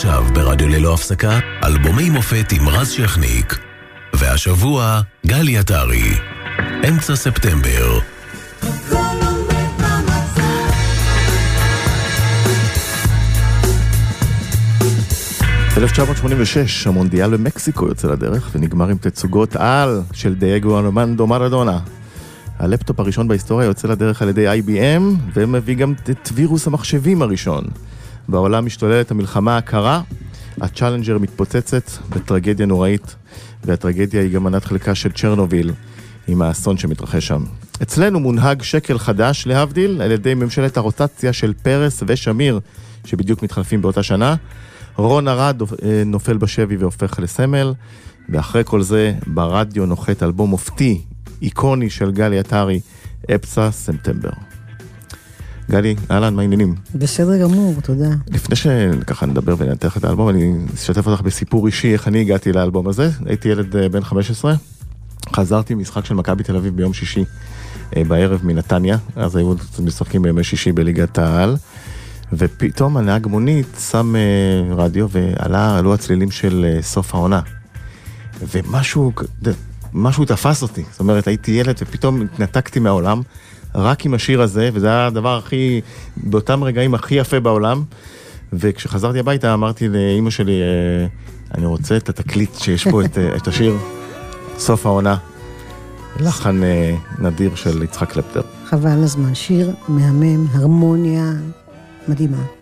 עכשיו ברדיו ללא הפסקה, אלבומי מופת עם רז שכניק. והשבוע, גלי עטרי. אמצע ספטמבר. 1986, המונדיאל במקסיקו יוצא לדרך ונגמר עם תצוגות על של דייגו אנומנדו מרדונה. הלפטופ הראשון בהיסטוריה יוצא לדרך על ידי IBM ומביא גם את וירוס המחשבים הראשון. בעולם משתוללת המלחמה הקרה, הצ'אלנג'ר מתפוצצת בטרגדיה נוראית, והטרגדיה היא גם מנת חלקה של צ'רנוביל, עם האסון שמתרחש שם. אצלנו מונהג שקל חדש, להבדיל, על ידי ממשלת הרוטציה של פרס ושמיר, שבדיוק מתחלפים באותה שנה. רון ארד אה, נופל בשבי והופך לסמל, ואחרי כל זה ברדיו נוחת אלבום מופתי, איקוני של גלי עטרי, אפסה ספטמבר. גלי, אהלן, מה העניינים? בסדר גמור, תודה. לפני שככה נדבר וננתח את האלבום, אני אשתף אותך בסיפור אישי, איך אני הגעתי לאלבום הזה. הייתי ילד אה, בן 15, חזרתי ממשחק של מכבי תל אביב ביום שישי אה, בערב מנתניה, אז היו משחקים בימי שישי בליגת העל. ופתאום הנהג מונית שם uh, רדיו ועלה, עלו הצלילים של סוף העונה. ומשהו, משהו תפס אותי, זאת אומרת הייתי ילד ופתאום התנתקתי מהעולם, רק עם השיר הזה, וזה היה הדבר הכי, באותם רגעים הכי יפה בעולם. וכשחזרתי הביתה אמרתי לאימא שלי, uh, אני רוצה את התקליט שיש פה את, uh, את השיר סוף העונה. לחן uh, נדיר של יצחק קלפטר. חבל הזמן, שיר מהמם, הרמוניה, מדהימה.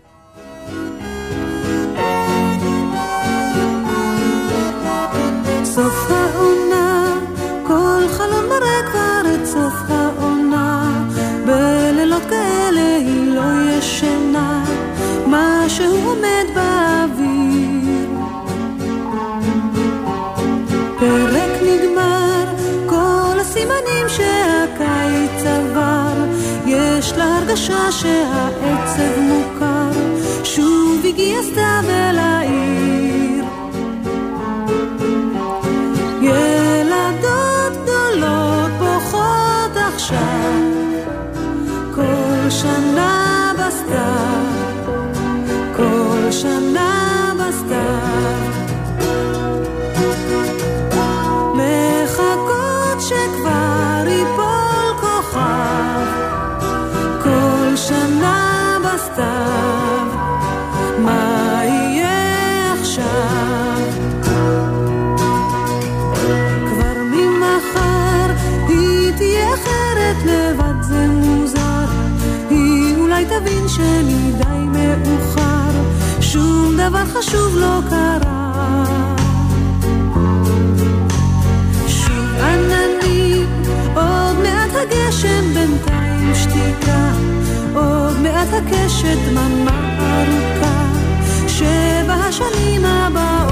הרגשה תבין שמדי מאוחר, שום דבר חשוב לא קרה. שוב עננים, עוד מעט הגשם בינתיים שתיקה, עוד מעט הקשת דממה ארוכה, שבע השנים הבאות.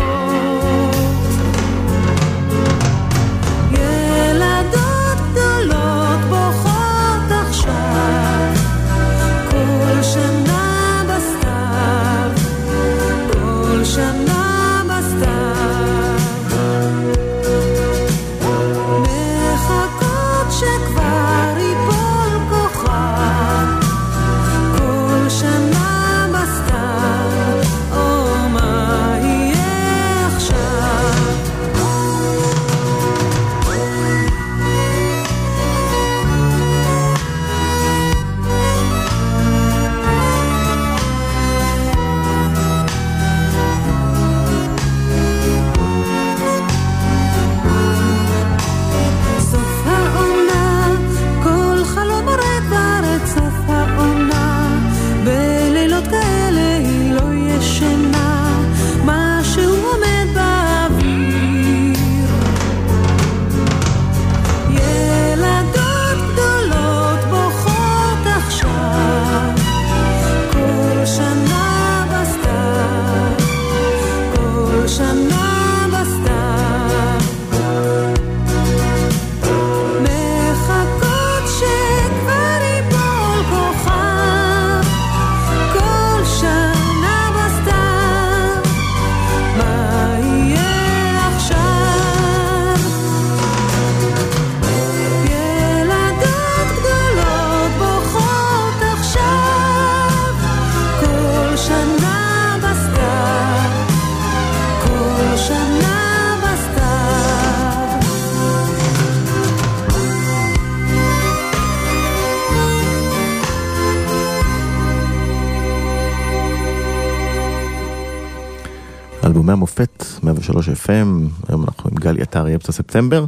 ספטמבר.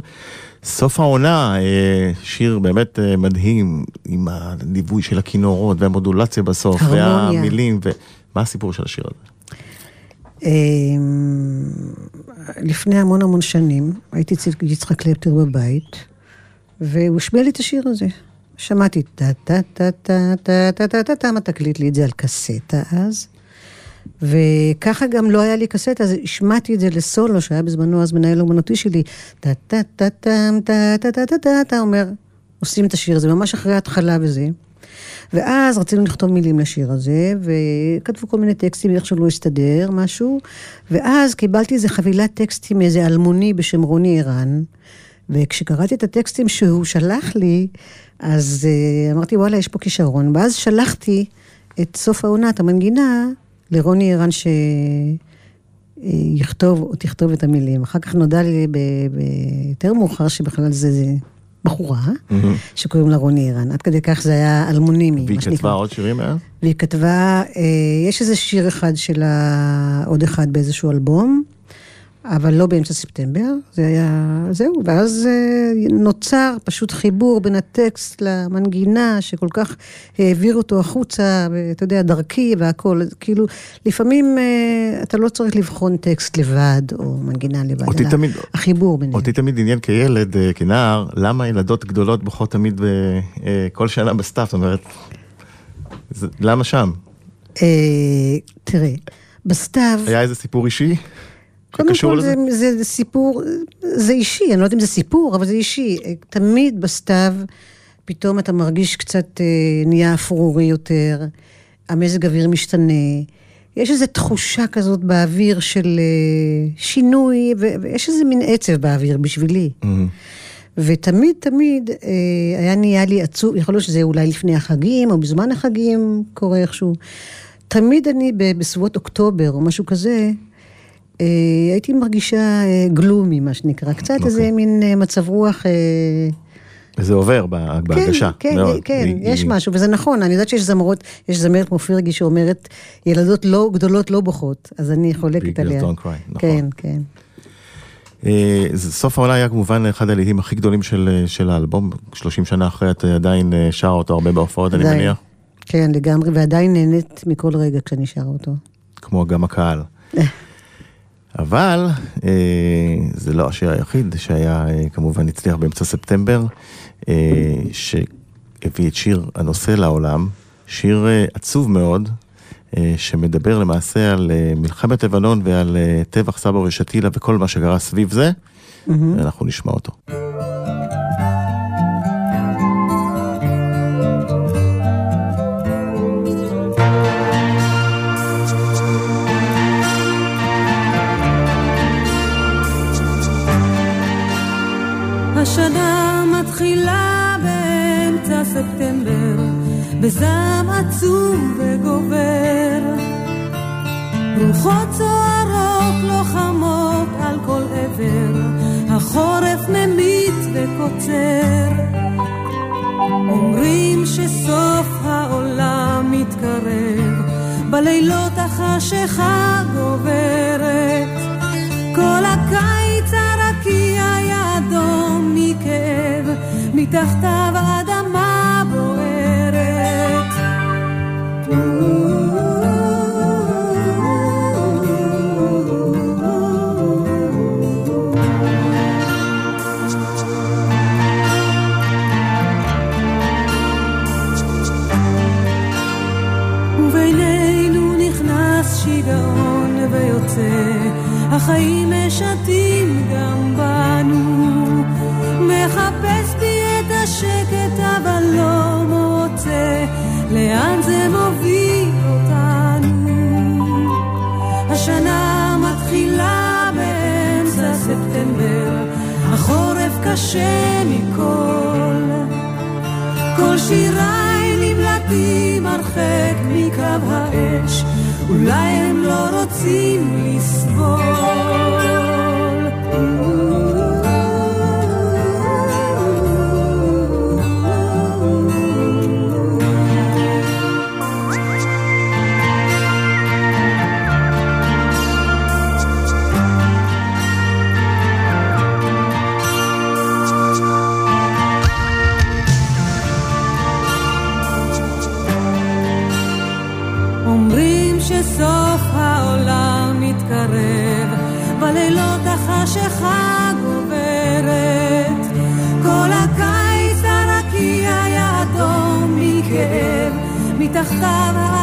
סוף העונה, אה, שיר באמת אה, מדהים, עם הליווי של הכינורות והמודולציה בסוף, הרמוניה. והמילים, ומה הסיפור של השיר הזה? אמ, לפני המון המון שנים, הייתי אצל יצחק קלפטר בבית, והוא השמיע לי את השיר הזה. שמעתי טה טה טה טה טה טה טה טה טה, מה תקליט לי את זה על קסטה אז. וככה גם לא היה לי קסטה, אז השמעתי את זה לסולו, שהיה בזמנו אז מנהל אומנותי שלי, טה-טה-טה-טה-טה-טה-טה-טה-טה, אומר, עושים את השיר הזה, ממש אחרי ההתחלה וזה. ואז רצינו לכתוב מילים לשיר הזה, וכתבו כל מיני טקסטים, איך שלא הסתדר, משהו. ואז קיבלתי איזה חבילת טקסטים מאיזה אלמוני בשם רוני ערן, וכשקראתי את הטקסטים שהוא שלח לי, אז אה, אמרתי, וואלה, יש פה כישרון. ואז שלחתי את סוף העונה, את המנגינה, לרוני ערן שיכתוב או תכתוב את המילים. אחר כך נודע לי ב- ב- יותר מאוחר שבכלל זה, זה בחורה, שקוראים לה רוני ערן. עד כדי כך זה היה אלמונימי, והיא. כתבה עוד שירים מאז? והיא כתבה, אה, יש איזה שיר אחד שלה, עוד אחד באיזשהו אלבום, אבל לא באמצע ספטמבר, זה היה, זהו, ואז אה, נוצר פשוט חיבור בין הטקסט למנגינה, שכל כך העביר אותו החוצה, ואתה יודע, דרכי והכל, אז כאילו, לפעמים אה, אתה לא צריך לבחון טקסט לבד, או מנגינה לבד, אותי אלא תמיד- החיבור ביניהם. אותי תמיד עניין כילד, אה, כנער, למה ילדות גדולות בוכות תמיד ב- כל שנה בסתיו, זאת אומרת, למה שם? אה, תראה, בסתיו... היה איזה סיפור אישי? קודם כל? זה, זה, זה סיפור, זה אישי, אני לא יודעת אם זה סיפור, אבל זה אישי. תמיד בסתיו, פתאום אתה מרגיש קצת אה, נהיה אפרורי יותר, המזג אוויר משתנה. יש איזו תחושה כזאת באוויר של אה, שינוי, ו- ויש איזה מין עצב באוויר בשבילי. ותמיד תמיד אה, היה נהיה לי עצוב, יכול להיות שזה אולי לפני החגים, או בזמן החגים, קורה איכשהו. תמיד אני בסביבות אוקטובר, או משהו כזה, הייתי מרגישה אה, גלומי, מה שנקרא. קצת אוקיי. איזה מין אה, מצב רוח... אה, זה עובר ב- בהרגשה. כן, כן, מאוד. כן, היא- יש היא- משהו, וזה נכון, אני יודעת שיש זמרות, יש זמרת כמו פירגי שאומרת, ילדות לא גדולות לא בוכות, אז אני Big חולקת girls עליה. don't cry, נכון. כן, כן. אה, סוף העונה היה כמובן אחד הלהיטים הכי גדולים של של האלבום, 30 שנה אחרי את עדיין אה, שרה אותו הרבה בהופעות, אני. מניח, כן, לגמרי, ועדיין נהנית מכל רגע כשאני שרה אותו. כמו גם הקהל. אבל אה, זה לא השיר היחיד שהיה אה, כמובן הצליח באמצע ספטמבר, אה, שהביא את שיר הנושא לעולם, שיר אה, עצוב מאוד, אה, שמדבר למעשה על אה, מלחמת לבנון ועל אה, טבח סבא ושתילה וכל מה שקרה סביב זה, ואנחנו נשמע אותו. בזעם עצום וגובר. רוחות סוערות לוחמות על כל עבר, החורף ממיט וקוצר. אומרים שסוף העולם מתקרב, בלילות החשיכה גוברת. כל הקיץ הרקיע אדום מכאב, מתחתיו החיים משתים גם בנו. מחפש בי את השקט אבל לא מוצא, לאן זה מוביל אותנו? השנה מתחילה באמצע ספטמבר, החורף קשה מכל. כל שיריי נמלטים הרחק מקו האש, אולי הם לא רוצים לסבול. מתחתיו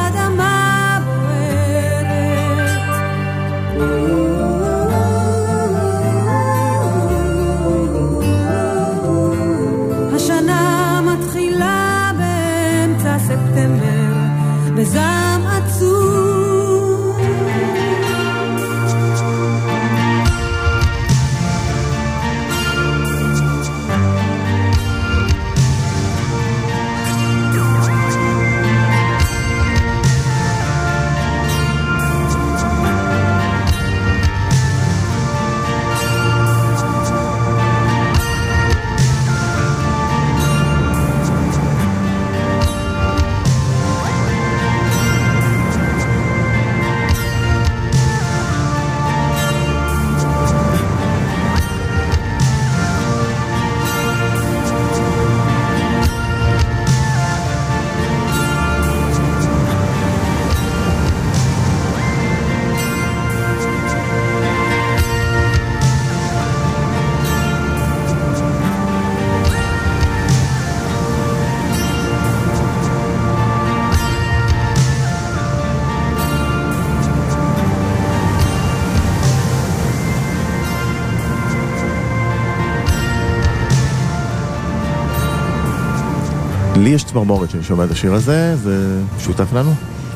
צמרמורת שאני שומע את השיר הזה, זה שותף לנו?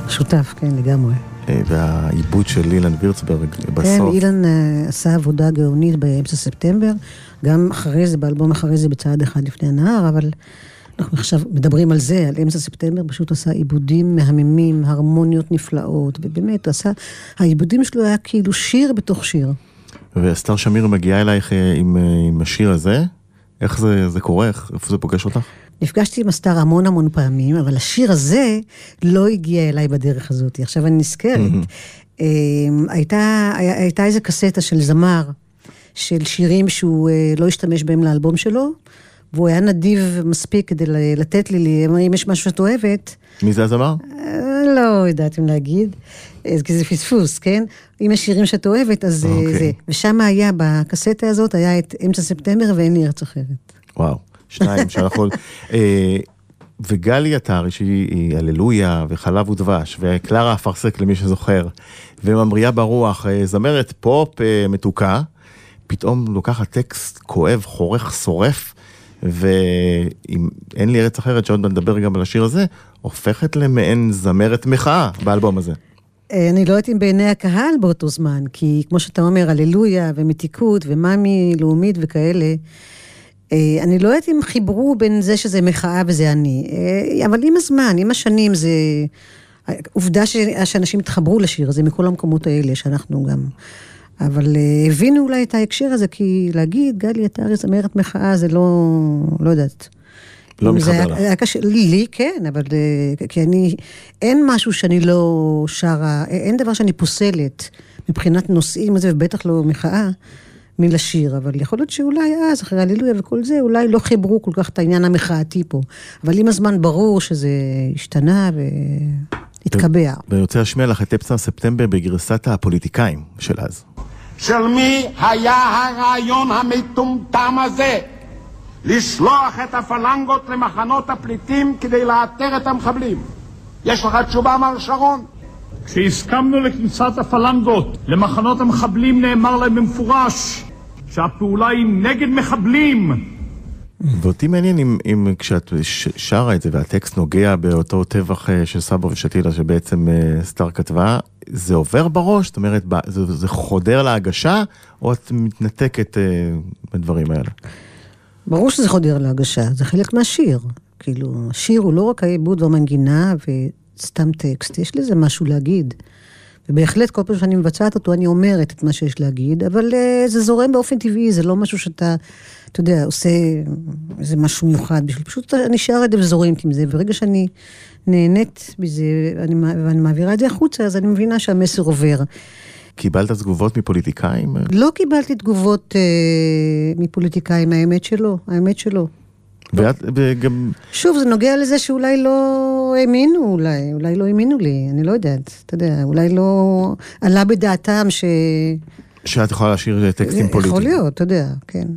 שותף, כן, לגמרי. אה, והעיבוד של אילן וירצברג כן, בסוף. אילן אה, עשה עבודה גאונית באמצע ספטמבר, גם אחרי זה, באלבום אחרי זה, בצעד אחד לפני הנהר, אבל אנחנו עכשיו מדברים על זה, על אמצע ספטמבר, פשוט עשה עיבודים מהממים, הרמוניות נפלאות, ובאמת, עשה, העיבודים שלו היה כאילו שיר בתוך שיר. ואסתר שמיר מגיעה אלייך אה, עם, עם השיר הזה, איך זה, זה קורה? איך, איפה זה פוגש אותך? נפגשתי עם אסתר המון המון פעמים, אבל השיר הזה לא הגיע אליי בדרך הזאת. עכשיו אני נזכרת. אה, הייתה, הייתה איזה קסטה של זמר, של שירים שהוא אה, לא השתמש בהם לאלבום שלו, והוא היה נדיב מספיק כדי לתת לי, אם יש משהו שאת אוהבת, מי זה הזמר? אה, לא יודעת אם להגיד, אה, כי זה פספוס, כן? אם יש שירים שאת אוהבת, אז אה, אוקיי. זה. ושם היה, בקסטה הזאת, היה את אמצע ספטמבר ואין לי ארץ אחרת. וואו, שניים שאנחנו... אה, וגלי עטרי שהיא היא הללויה וחלב ודבש וקלרה אפרסק למי שזוכר וממריה ברוח אה, זמרת פופ אה, מתוקה פתאום לוקחת טקסט כואב חורך שורף ואם אין לי ארץ אחרת שעוד נדבר גם על השיר הזה הופכת למעין זמרת מחאה באלבום הזה. אני לא יודעת אם בעיני הקהל באותו זמן, כי כמו שאתה אומר, הללויה ומתיקות ומאמי לאומית וכאלה, אני לא יודעת אם חיברו בין זה שזה מחאה וזה אני, אה, אבל עם הזמן, עם השנים זה... עובדה ש- שאנשים התחברו לשיר הזה מכל המקומות האלה, שאנחנו גם... אבל אה, הבינו אולי את ההקשר הזה, כי להגיד, גלי עטרי זמרת מחאה, זה לא... לא יודעת. לא מתחבר לך. היה קשה, לי כן, אבל אה, כי אני, אין משהו שאני לא שרה, אין דבר שאני פוסלת מבחינת נושאים ובטח לא מחאה, מלשיר, אבל יכול להיות שאולי אז, אחרי הללויה וכל זה, אולי לא חיברו כל כך את העניין המחאתי פה. אבל עם הזמן ברור שזה השתנה והתקבע. ואני רוצה להשמיע לך את אפסם ספטמבר בגרסת הפוליטיקאים של אז. של מי היה הרעיון המטומטם הזה לשלוח את הפלנגות למחנות הפליטים כדי לאתר את המחבלים? יש לך תשובה, מר שרון? כשהסכמנו לכניסת הפלנגות למחנות המחבלים נאמר להם במפורש שהפעולה היא נגד מחבלים. ואותי מעניין אם, אם כשאת שרה את זה והטקסט נוגע באותו טבח אה, של סבא ושתילה שבעצם אה, סטאר כתבה, זה עובר בראש? זאת אומרת, זה, זה חודר להגשה, או את מתנתקת אה, בדברים האלה? ברור שזה חודר להגשה, זה חלק מהשיר. כאילו, השיר הוא לא רק העיבוד והמנגינה וסתם טקסט, יש לזה משהו להגיד. ובהחלט, כל פעם שאני מבצעת אותו, אני אומרת את מה שיש להגיד, אבל uh, זה זורם באופן טבעי, זה לא משהו שאתה, אתה יודע, עושה איזה משהו מיוחד בשביל, פשוט אני זה וזורמת עם זה, ברגע שאני נהנית מזה, אני, מע- ואני מעבירה את זה החוצה, אז אני מבינה שהמסר עובר. קיבלת תגובות מפוליטיקאים? לא קיבלתי תגובות uh, מפוליטיקאים, האמת שלא, האמת שלא. ואת וגם, שוב, זה נוגע לזה שאולי לא האמינו, אולי, אולי לא האמינו לי, אני לא יודעת, אתה יודע, אולי לא עלה בדעתם ש... שאת יכולה לשיר טקסטים יכול פוליטיים. להיות, אתה יודע, כן.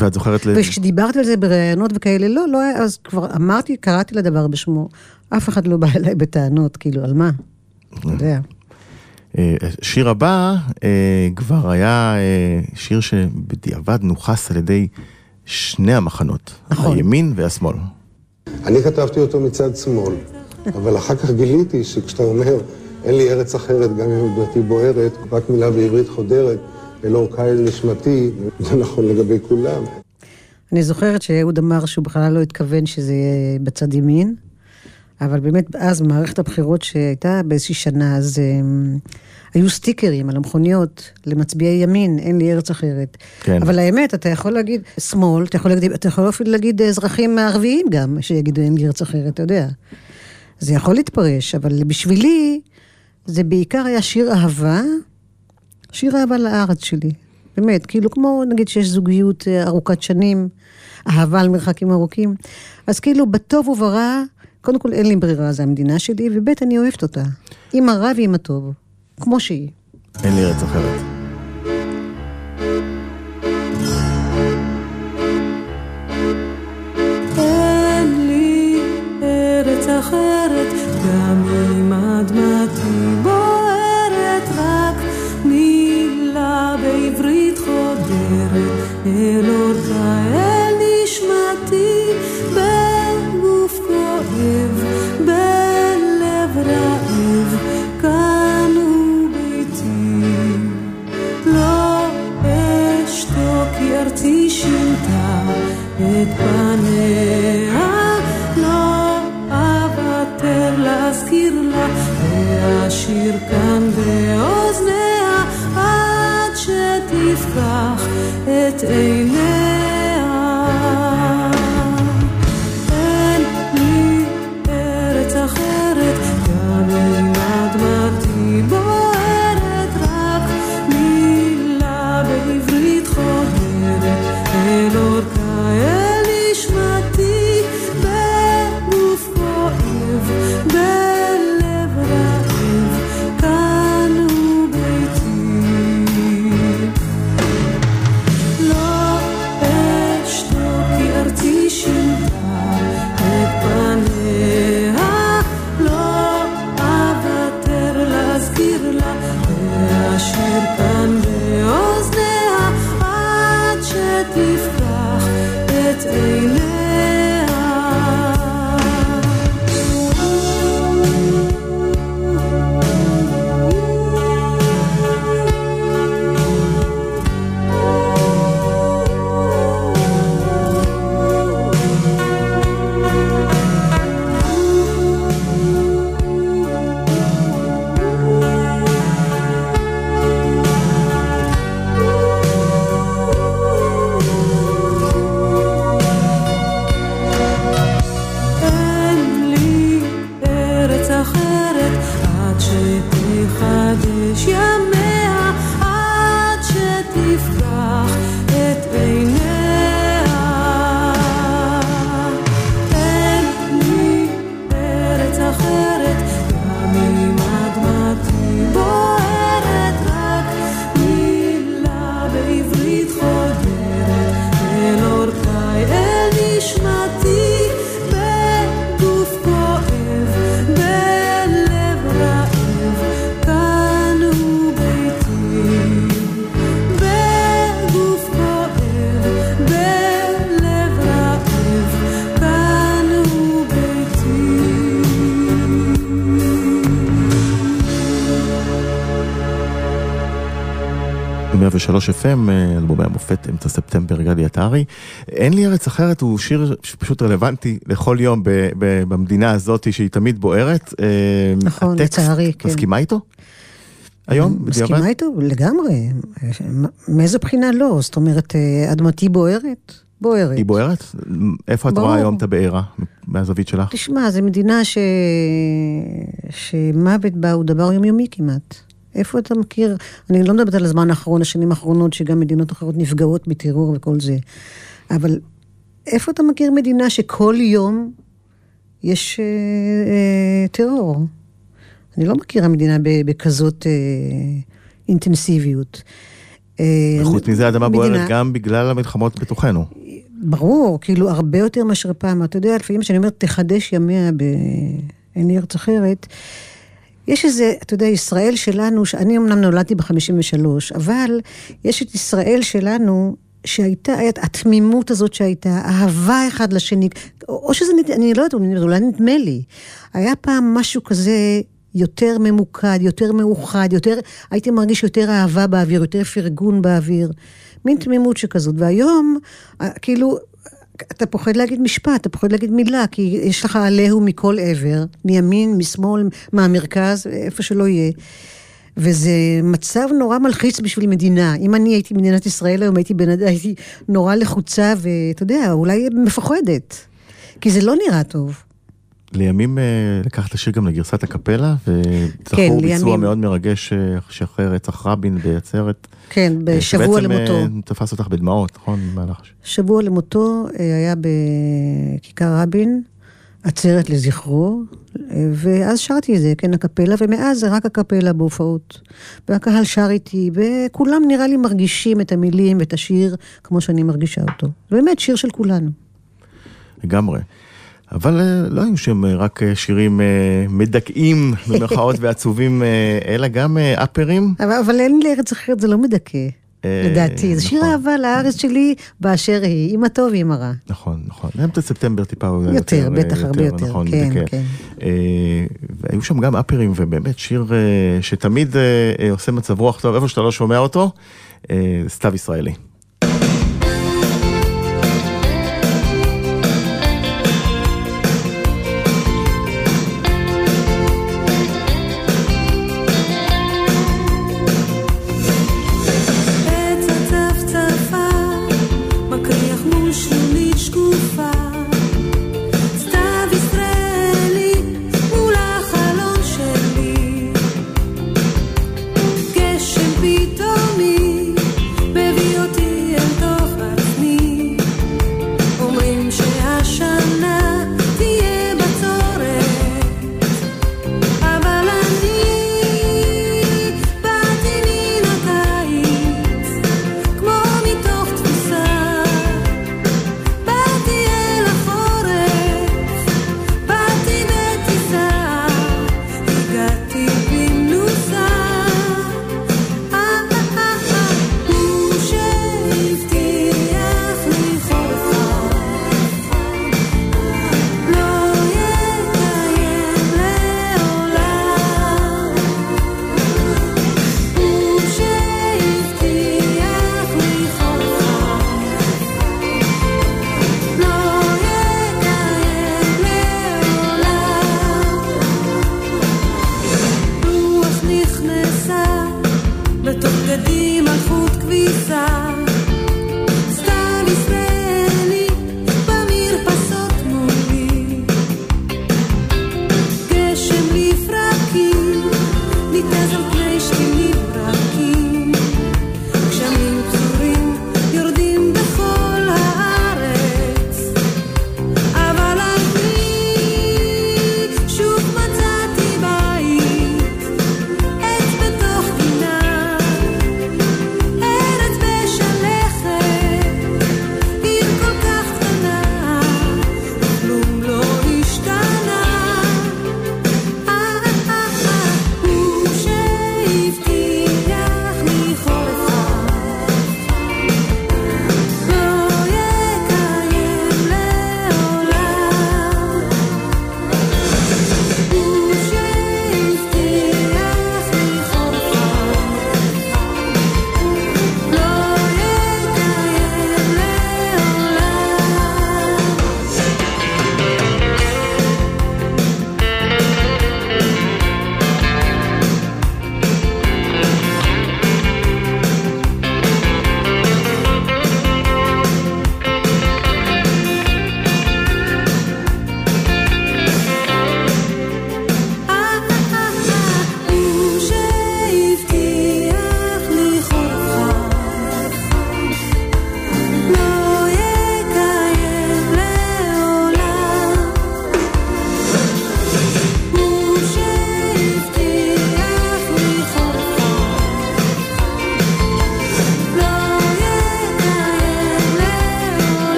ואת זוכרת... ל- וכשדיברתי על זה בראיונות וכאלה, לא, לא היה, אז כבר אמרתי, קראתי לדבר בשמו. אף אחד לא בא אליי בטענות, כאילו, על מה? אתה יודע. אה, שיר הבא אה, כבר היה אה, שיר שבדיעבד נוכס על ידי שני המחנות, נכון. הימין והשמאל. אני כתבתי אותו מצד שמאל, אבל אחר כך גיליתי שכשאתה אומר, אין לי ארץ אחרת, גם אם עמדתי בוערת, רק מילה בעברית חודרת, אלור קייל נשמתי, זה נכון לגבי כולם. אני זוכרת שאהוד אמר שהוא בכלל לא התכוון שזה יהיה בצד ימין, אבל באמת אז, במערכת הבחירות שהייתה באיזושהי שנה, אז um, היו סטיקרים על המכוניות למצביעי ימין, אין לי ארץ אחרת. כן. אבל האמת, אתה יכול להגיד שמאל, אתה יכול, להגיד, אתה יכול אפילו להגיד אזרחים ערביים גם, שיגידו אין לי ארץ אחרת, אתה יודע. זה יכול להתפרש, אבל בשבילי, זה בעיקר היה שיר אהבה, שיר אהבה לארץ שלי. באמת, כאילו כמו נגיד שיש זוגיות אה, ארוכת שנים, אהבה על מרחקים ארוכים, אז כאילו בטוב וברע, קודם כל אין לי ברירה, זו המדינה שלי, וב' אני אוהבת אותה. עם הרע ועם הטוב, כמו שהיא. אין לי ארץ אחרת. 103 FM, אה, אלבומי המופת, אמצע ספטמבר, גדי עטרי. אין לי ארץ אחרת הוא שיר שפשוט רלוונטי לכל יום ב- ב- במדינה הזאת שהיא תמיד בוערת. אה, נכון, הטקסט, לצערי, כן. מסכימה איתו? היום? בדיעבד? מסכימה איתו? לגמרי. מאיזה בחינה לא? זאת אומרת, אה, אדמתי בוערת? בוערת. היא בוערת? איפה את ברור. רואה היום את הבעירה, מהזווית שלך? תשמע, זו מדינה ש... שמוות בה הוא דבר יומיומי כמעט. איפה אתה מכיר, אני לא מדברת על הזמן האחרון, השנים האחרונות, שגם מדינות אחרות נפגעות מטרור וכל זה, אבל איפה אתה מכיר מדינה שכל יום יש אה, אה, טרור? אני לא מכירה מדינה ב- בכזאת אה, אינטנסיביות. אה, וחוץ מזה האדמה מדינה- בוערת גם בגלל המלחמות בתוכנו. ברור, כאילו הרבה יותר מאשר פעם. אתה יודע, לפעמים כשאני אומרת תחדש ימיה באין לי ארץ אחרת, יש איזה, אתה יודע, ישראל שלנו, שאני אמנם נולדתי ב-53, אבל יש את ישראל שלנו, שהייתה, היה- התמימות הזאת שהייתה, אהבה אחד לשני, או שזה, אני לא יודעת, אולי נדמה לי. היה פעם משהו כזה יותר ממוקד, יותר מאוחד, יותר, הייתי מרגיש יותר אהבה באוויר, יותר פרגון באוויר. מין תמימות שכזאת. והיום, כאילו, אתה פוחד להגיד משפט, אתה פוחד להגיד מילה, כי יש לך עליהו מכל עבר, מימין, משמאל, מהמרכז, איפה שלא יהיה. וזה מצב נורא מלחיץ בשביל מדינה. אם אני הייתי מדינת ישראל היום, הייתי, אדם- הייתי נורא לחוצה, ואתה יודע, אולי מפחדת. כי זה לא נראה טוב. לימים אה, לקחת את השיר גם לגרסת הקפלה, כן, וזכור ביצוע לימים. מאוד מרגש אה, שאחרי רצח רבין בעצרת. כן, אה, בשבוע שבעצם, למותו. אה, תפס אותך בדמעות, נכון? שבוע למותו היה בכיכר רבין, עצרת לזכרו, ואז שרתי את זה, כן, הקפלה, ומאז זה רק הקפלה בהופעות. והקהל שר איתי, וכולם נראה לי מרגישים את המילים ואת השיר כמו שאני מרגישה אותו. באמת שיר של כולנו. לגמרי. אבל אה, לא היו שם אה, רק אה, שירים מדכאים במרכאות ועצובים, אלא גם אפרים. אבל, אבל אין לי ארץ אחרת, זה לא מדכא, לדעתי. זה שיר נכון. אהבה לארץ שלי באשר היא, עם הטוב ועם הרע. נכון, נכון. אמצע ספטמבר טיפה יותר, אה, בטח, הרבה יותר, נכון, כן. כן. והיו שם גם אפרים, ובאמת שיר שתמיד עושה מצב רוח טוב, איפה שאתה לא שומע אותו, סתיו ישראלי.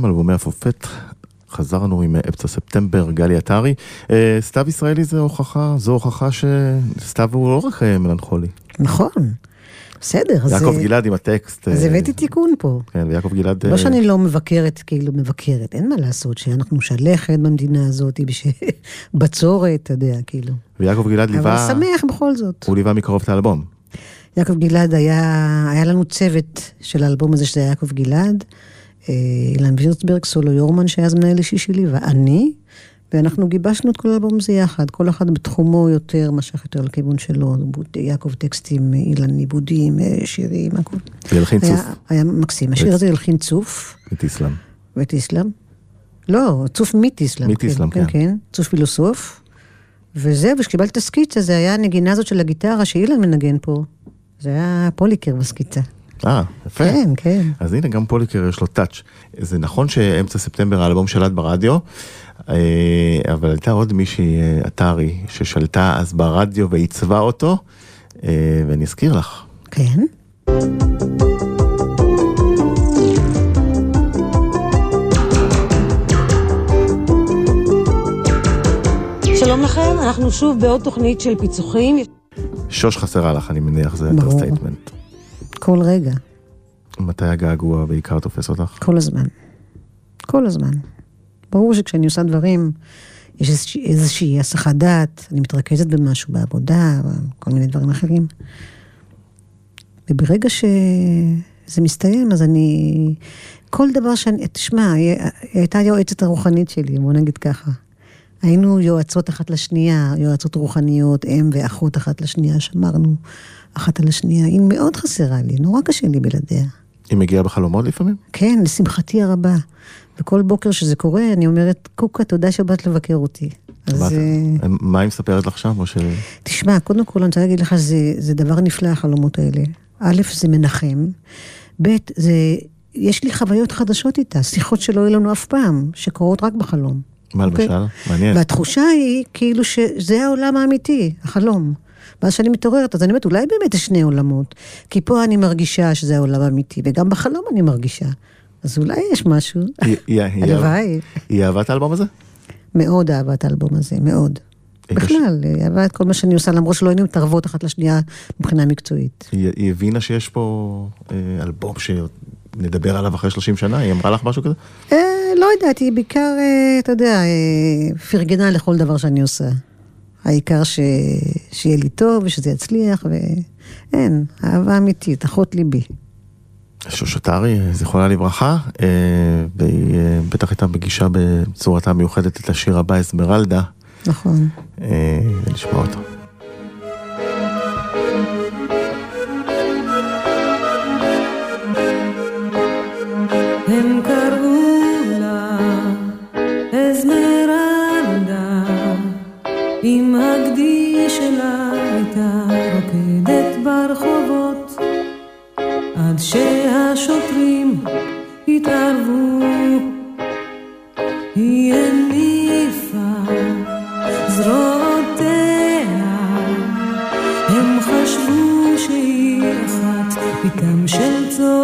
FM, אלבומי הפופט. חזרנו עם אמצע ספטמבר, גלי עטרי. אה, סתיו ישראלי זה הוכחה, זו הוכחה שסתיו הוא לא רק אה, מלנכולי. נכון. בסדר, אז... יעקב אה, גלעד עם הטקסט. אז אה, הבאתי תיקון פה. כן, ויעקב גלעד... לא אה, שאני לא מבקרת, כאילו מבקרת, אין מה לעשות, שאנחנו שלכת במדינה הזאת, בצורת, אתה יודע, כאילו. ויעקב גלעד אבל ליווה... שמח בכל זאת. הוא ליווה מקרוב את האלבום. יעקב גלעד היה, היה לנו צוות של האלבום הזה, שזה היה יעקב גלעד, אה, אילן וירצברג, סולו יורמן, שהיה אז מנהל אישי שלי, ואני, ואנחנו גיבשנו את כל האלבום הזה יחד, כל אחד בתחומו יותר, משך יותר לכיוון שלו, יעקב טקסטים, אילן עיבודים, אה, שירים, הכול. וילחין צוף, היה, היה מקסים. השיר הזה הלחין צוף. ואת איסלאם. לא, צוף. מיט איסלאם, כן. כן. כן, כן, צוף פילוסוף. וזהו, וכשקיבלתי את הסקיצה, זה היה הנגינה הזאת של הגיטרה שאילן מנגן פה. זה היה פוליקר בסקיצה. אה, יפה. כן, כן. אז הנה, גם פוליקר יש לו טאץ'. זה נכון שאמצע ספטמבר האלבום שלט ברדיו, אה, אבל הייתה עוד מישהי, אה, אתרי, ששלטה אז ברדיו ועיצבה אותו, אה, ואני אזכיר לך. כן. שלום לכם, אנחנו שוב בעוד תוכנית של פיצוחים. שוש חסרה לך, אני מניח, זה ברור. understatement. כל רגע, מתי הגעגוע בעיקר תופס אותך? כל הזמן. כל הזמן. ברור שכשאני עושה דברים, יש איזושהי, איזושהי הסחת דעת, אני מתרכזת במשהו, בעבודה, כל מיני דברים אחרים. וברגע שזה מסתיים, אז אני... כל דבר שאני... תשמע, היא היא הייתה היועצת הרוחנית שלי, בוא נגיד ככה. היינו יועצות אחת לשנייה, יועצות רוחניות, אם ואחות אחת לשנייה, שמרנו אחת על השנייה. היא מאוד חסרה לי, נורא קשה לי בלעדיה. היא מגיעה בחלומות לפעמים? כן, לשמחתי הרבה. וכל בוקר שזה קורה, אני אומרת, קוקה, תודה שבאת לבקר אותי. אז מה- אה, מה היא מספרת לך שם? או ש... תשמע, קודם כל אני רוצה להגיד לך, זה, זה דבר נפלא, החלומות האלה. א', זה מנחם. ב', זה, יש לי חוויות חדשות איתה, שיחות שלא היו לנו אף פעם, שקורות רק בחלום. מה אוקיי? למשל? מעניין. והתחושה היא כאילו שזה העולם האמיתי, החלום. ואז כשאני מתעוררת, אז אני אומרת, אולי באמת יש שני עולמות. כי פה אני מרגישה שזה העולם האמיתי, וגם בחלום אני מרגישה. אז אולי יש משהו. הלוואי. היא אהבה את האלבום הזה? מאוד אהבה את האלבום הזה, מאוד. בכלל, היא אהבה את כל מה שאני עושה, למרות שלא היינו מתערבות אחת לשנייה מבחינה מקצועית. היא הבינה שיש פה אה, אלבום שנדבר עליו אחרי 30 שנה? היא אמרה לך משהו כזה? אה, לא יודעת, היא בעיקר, אה, אתה יודע, פרגנה לכל דבר שאני עושה. העיקר ש... שיהיה לי טוב ושזה יצליח, ואין, אהבה אמיתית, אחות ליבי. שוש עטרי, זיכרונה לברכה, אה, והיא אה, בטח הייתה מגישה בצורתה המיוחדת את השיר הבא, אסמרלדה, נכון. אה, ונשמע אותו. התערבו. היא הניפה זרועותיה, הם חשבו שהיא אחת איתם של צוענים.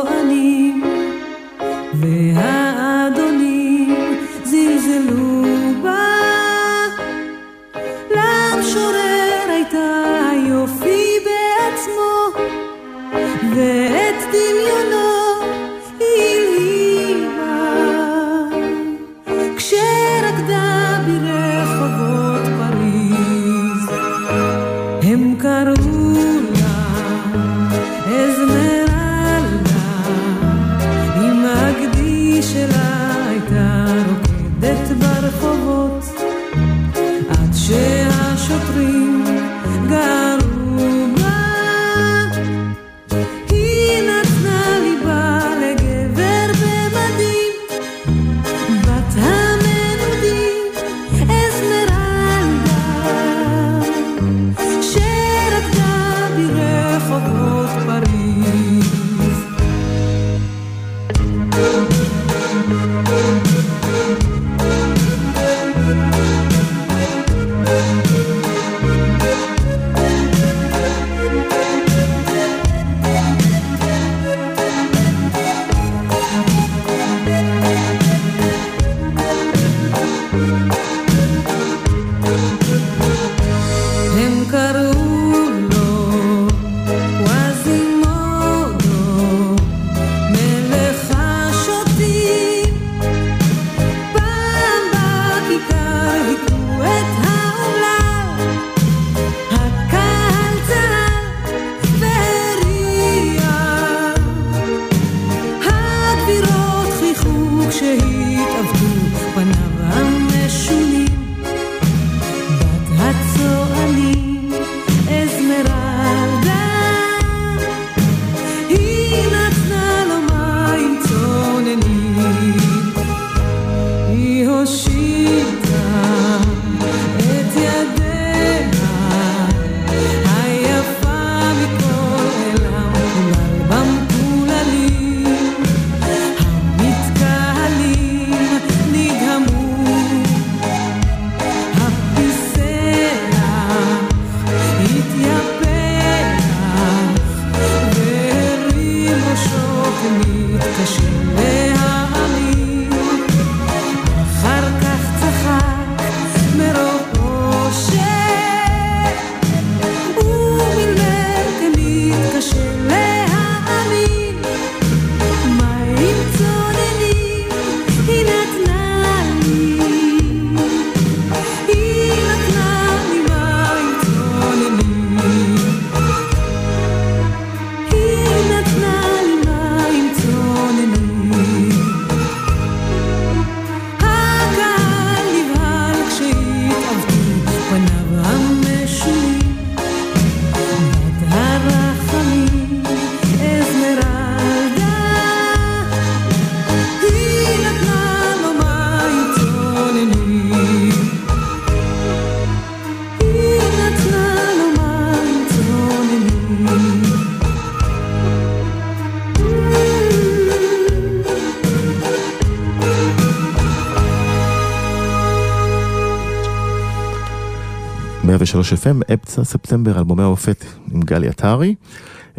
103 FM, אמצע ספטמבר, אלבומי המופת עם גלי עטרי.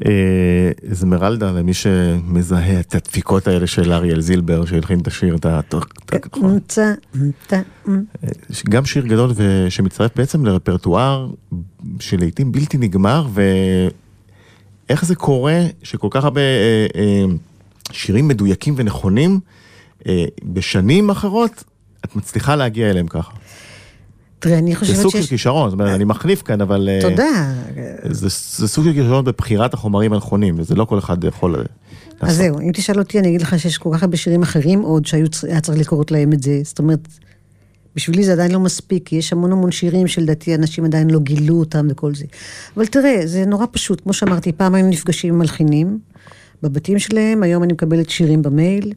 אה, אזמרלדה, למי שמזהה את הדפיקות האלה של אריאל זילבר, שהלחין את השיר, את ה... גם שיר גדול שמצטרף בעצם לרפרטואר שלעיתים בלתי נגמר, ואיך זה קורה שכל כך הרבה אה, אה, שירים מדויקים ונכונים, אה, בשנים אחרות, את מצליחה להגיע אליהם ככה. תראה, אני זה חושבת סוג של שיש... כישרון, זאת אומרת, אני מחליף כאן, אבל... אה, תודה. זה, זה סוג של כישרון בבחירת החומרים הנכונים, וזה לא כל אחד יכול אה, אז. זהו, אם תשאל אותי, אני אגיד לך שיש כל כך הרבה שירים אחרים עוד שהיה צריך לקרוא להם את זה. זאת אומרת, בשבילי זה עדיין לא מספיק, כי יש המון המון שירים שלדעתי אנשים עדיין לא גילו אותם וכל זה. אבל תראה, זה נורא פשוט. כמו שאמרתי, פעם היינו נפגשים עם מלחינים בבתים שלהם, היום אני מקבלת שירים במייל,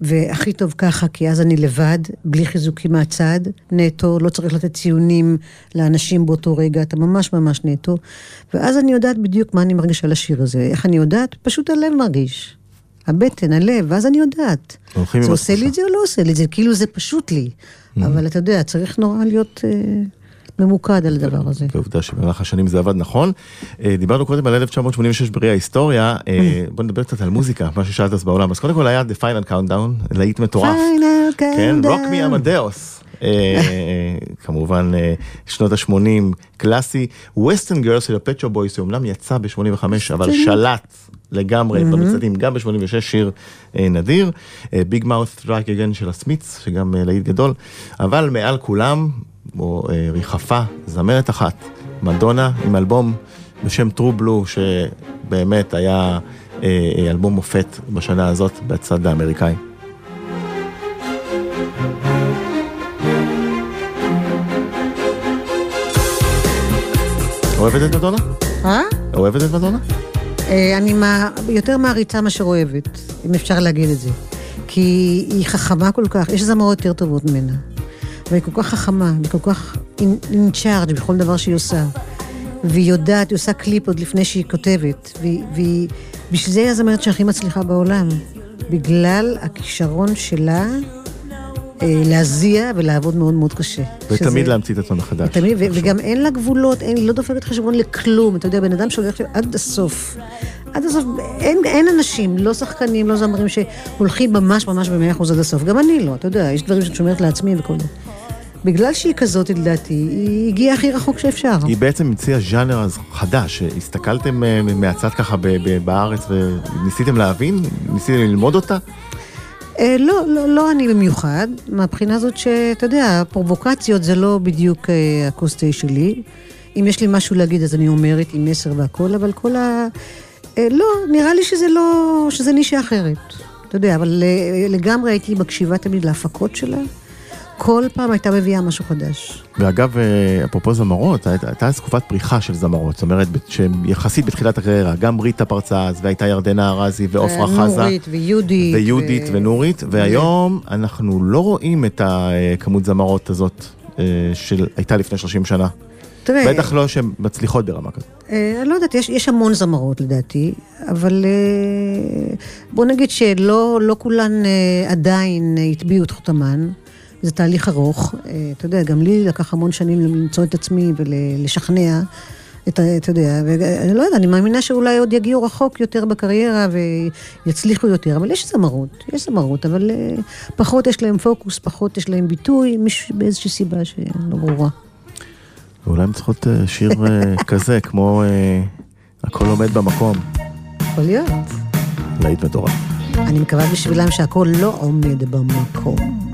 והכי טוב ככה, כי אז אני לבד, בלי חיזוקים מהצד, נטו, לא צריך לתת ציונים לאנשים באותו רגע, אתה ממש ממש נטו. ואז אני יודעת בדיוק מה אני מרגישה לשיר הזה. איך אני יודעת? פשוט הלב מרגיש. הבטן, הלב, ואז אני יודעת. זה עושה לי. את זה או לא עושה לי את זה, כאילו זה פשוט לי. אבל אתה יודע, צריך נורא להיות אה, ממוקד על הדבר הזה. ועובדה שבמהלך השנים זה עבד נכון. אה, דיברנו קודם על 1986 בראי ההיסטוריה, אה, בוא נדבר קצת על מוזיקה, מה ששאלת אז בעולם. אז קודם כל היה The Final Countdown, להיט מטורף. Final כן, countdown. Rock Me Amadeus. כמובן אה, שנות ה-80 קלאסי, West End Girls של ה Pet Shop Boys, שאומנם יצא ב-85 אבל שלט לגמרי במצעדים, גם ב-86 שיר אה, נדיר, Bigmouth Strikes Again של ה Smiths, שגם אה, להיט גדול, אבל מעל כולם, או אה, ריחפה, זמרת אחת, מדונה עם אלבום בשם True Blue, שבאמת היה אה, אה, אלבום מופת בשנה הזאת בצד האמריקאי. אוהבת את מדונה? אה? אוהבת את מדונה? אה, אני מה- יותר מעריצה מאשר אוהבת, אם אפשר להגיד את זה. כי היא חכמה כל כך, יש זמרות יותר טובות ממנה. והיא כל כך חכמה, והיא כל כך in charge בכל דבר שהיא עושה. והיא יודעת, היא עושה קליפ עוד לפני שהיא כותבת. והיא, בשביל זה היא הזמרת שהכי מצליחה בעולם. בגלל הכישרון שלה אה, להזיע ולעבוד מאוד מאוד קשה. ותמיד שזה- להמציא את עצמה מחדש. תמיד, ו- וגם אין לה גבולות, אין, היא לא דופקת חשבון לכלום. אתה יודע, בן אדם שהולך עד הסוף. עד הסוף, אין, אין אנשים, לא שחקנים, לא זמרים, שהולכים ממש ממש במאה אחוז עד הסוף. גם אני לא, אתה יודע, יש דברים שאני שומרת לעצמי וכל זה. בגלל שהיא כזאת, לדעתי, היא הגיעה הכי רחוק שאפשר. היא בעצם המציאה ז'אנר חדש, הסתכלתם אה, מהצד ככה בארץ וניסיתם להבין? ניסיתם ללמוד אותה? אה, לא, לא, לא אני במיוחד, מהבחינה הזאת שאתה יודע, פרובוקציות זה לא בדיוק אה, הכוס תה שלי. אם יש לי משהו להגיד אז אני אומרת עם מסר והכל, אבל כל ה... אה, לא, נראה לי שזה לא, שזה נישה אחרת. אתה יודע, אבל אה, לגמרי הייתי מקשיבה תמיד להפקות שלה. כל פעם הייתה מביאה משהו חדש. ואגב, אה, אפרופו זמרות, הייתה אז תקופת פריחה של זמרות, זאת אומרת, ב- שהן יחסית בתחילת הקריירה, גם ריטה פרצה אז, והייתה ירדנה ארזי ועופרה חזה. נורית ויהודית. ויהודית ו- ונורית, והיום אנחנו לא רואים את הכמות זמרות הזאת אה, שהייתה לפני 30 שנה. תראה, בטח לא שהן מצליחות ברמה כזאת. אה, אני לא יודעת, יש, יש המון זמרות לדעתי, אבל אה, בוא נגיד שלא לא כולן אה, עדיין אה, הטביעו את חותמן. זה תהליך ארוך. אה, אתה יודע, גם לי לקח המון שנים למצוא את עצמי ולשכנע. את, אתה יודע, לא יודעת, אני מאמינה שאולי עוד יגיעו רחוק יותר בקריירה ויצליחו יותר, אבל יש זמרות, יש זמרות, אבל אה, פחות יש להם פוקוס, פחות יש להם ביטוי, מש- באיזושהי סיבה שלא ברורה. ואולי הן צריכות אה, שיר כזה, כמו הכל עומד במקום, יכול להיות. להיט מטורף. אני מקווה בשבילם שהכל לא עומד במקום.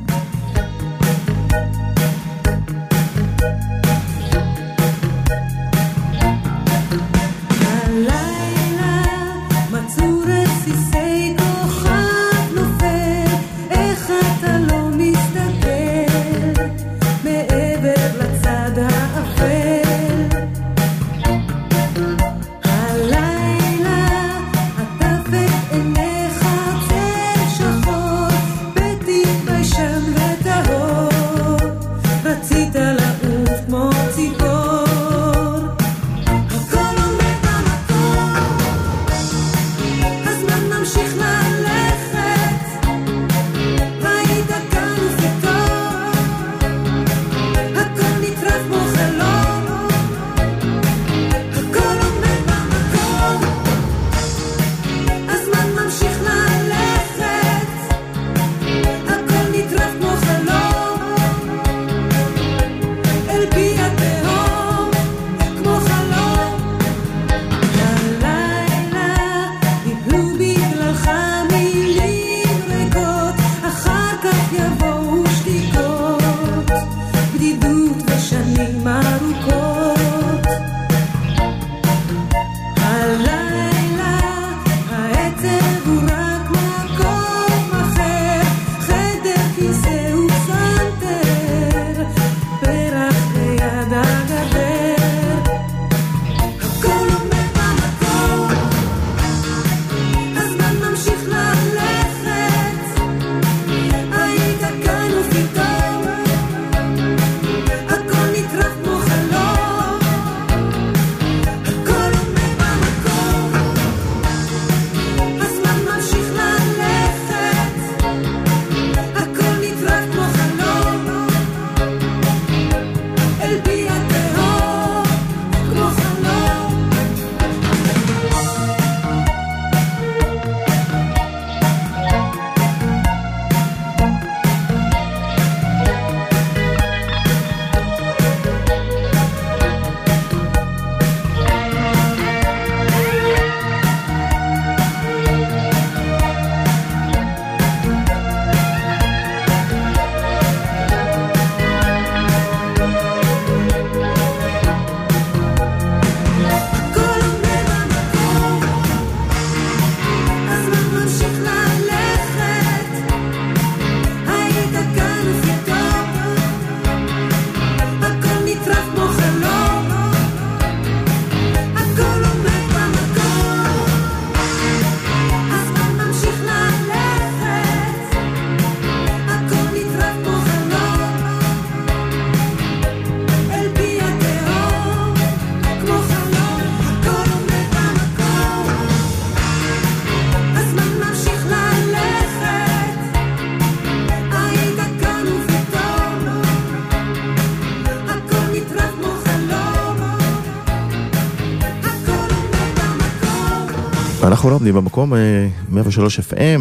אנחנו לא עומדים במקום, אה, 103 FM,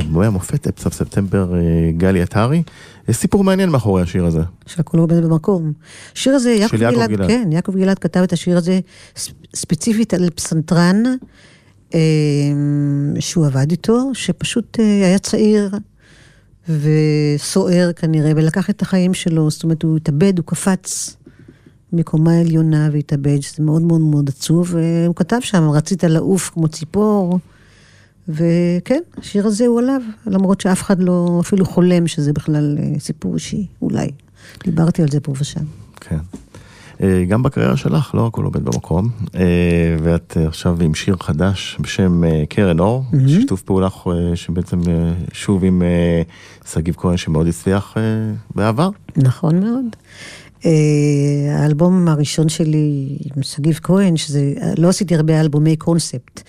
אלבומי המופת, בסוף ספטמבר, אה, גלי עטרי. יש סיפור מעניין מאחורי השיר הזה. שהכול עומד במקום. השיר הזה, יעקב גלעד, גלעד. כן, יעקב גלעד כתב את השיר הזה ספ- ספציפית על פסנתרן, אה, שהוא עבד איתו, שפשוט אה, היה צעיר וסוער כנראה, ולקח את החיים שלו, זאת אומרת, הוא התאבד, הוא קפץ מקומה עליונה והתאבד, שזה מאוד מאוד מאוד עצוב, והוא כתב שם, רצית לעוף כמו ציפור. וכן, השיר הזה הוא עליו, למרות שאף אחד לא אפילו חולם שזה בכלל אה, סיפור אישי, אולי. דיברתי על זה פה ושם. כן. אה, גם בקריירה שלך, לא הכל עומד במקום. אה, ואת עכשיו עם שיר חדש בשם קרן אור, שיתוף פעולה שבעצם שוב עם שגיב כהן שמאוד הצליח בעבר. נכון מאוד. אה, האלבום הראשון שלי עם שגיב כהן, שזה, לא עשיתי הרבה אלבומי קונספט,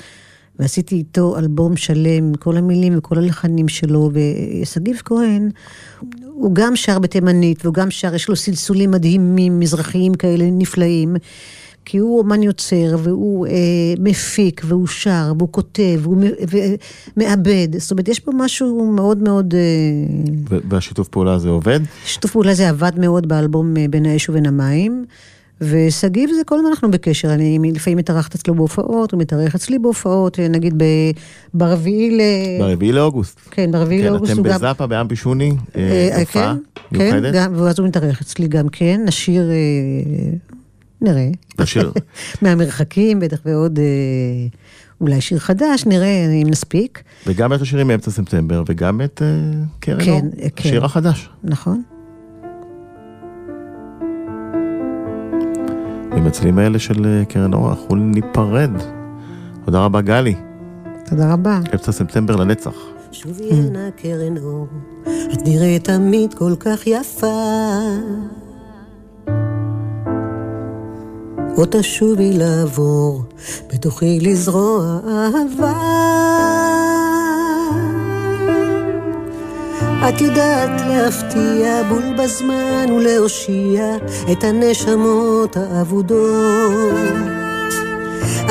ועשיתי איתו אלבום שלם כל המילים וכל הלחנים שלו, ושגיב כהן, הוא גם שר בתימנית, והוא גם שר, יש לו סלסולים מדהימים, מזרחיים כאלה נפלאים. כי הוא אומן יוצר, והוא אה, מפיק, והוא שר, והוא כותב, והוא מ- ומעבד. זאת אומרת, יש פה משהו מאוד מאוד... אה, והשיתוף פעולה הזה עובד. שיתוף פעולה הזה עבד מאוד באלבום אה, בין האש ובין המים. ושגיב זה כל הזמן אנחנו בקשר, אני לפעמים מתארחת אצלו בהופעות, הוא מתארח אצלי בהופעות, אה, נגיד ב- ברביעי ל... ברביעי לאוגוסט. כן, ברביעי כן, לאוגוסט אתם הוא גם... בזאפה באמפי שוני, אה, אה, הופעה כן, כן, מיוחדת. גם, ואז הוא מתארח אצלי גם כן, נשיר, אה, נראה. נשיר. מהמרחקים בטח ועוד אה, אולי שיר חדש, נראה אם נספיק. וגם את השירים מאמצע ספטמבר, וגם את אה, קרן כן, אור, אה, כן. השיר החדש. נכון. עם הצלילים האלה של קרן אור, אנחנו ניפרד. תודה רבה גלי, תודה רבה. אמצע ספטמבר לנצח. שובי הנה קרן אור, את נראית תמיד כל כך יפה. או תשובי לעבור, בתוכי לזרוע אהבה. את יודעת להפתיע בול בזמן ולהושיע את הנשמות האבודות.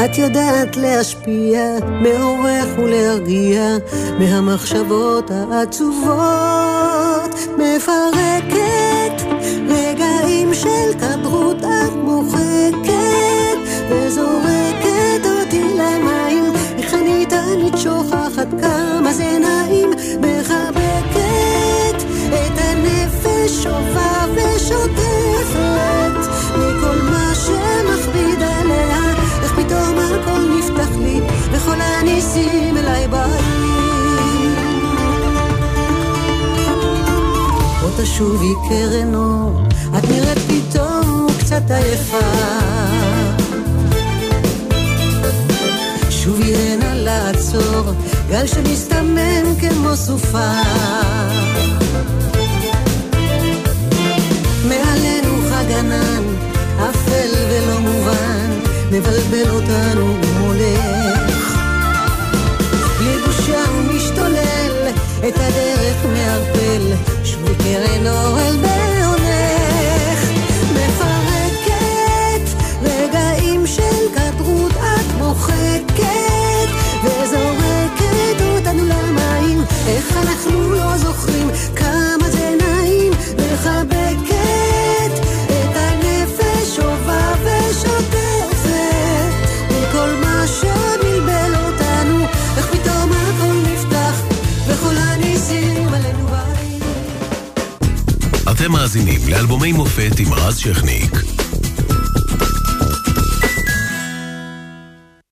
את יודעת להשפיע, מעורך ולהרגיע מהמחשבות העצובות. מפרקת רגעים של כדרות את מוחקת וזורקת אותי למים. איך אני תמיד שוכחת כמה זה נעים. מחבקת את הנפש שובה ושוטפת תשובי קרן אור, את נראית פתאום קצת עייפה. שובי הנה לעצור, גל שמסתמן כמו סופה. מעלינו חג ענן, אפל ולא מובן, מבלבל אותנו ומולך. בלי בושה הוא משתולל, את הדרך שובי קרן אור אל בעונך. מפרקת רגעים של כדרות את מוחקת, וזורקת אותנו למים, איך אנחנו לא זוכרים כמה זה נעים, מחבקת אתם מאזינים לאלבומי מופת עם רז שכניק.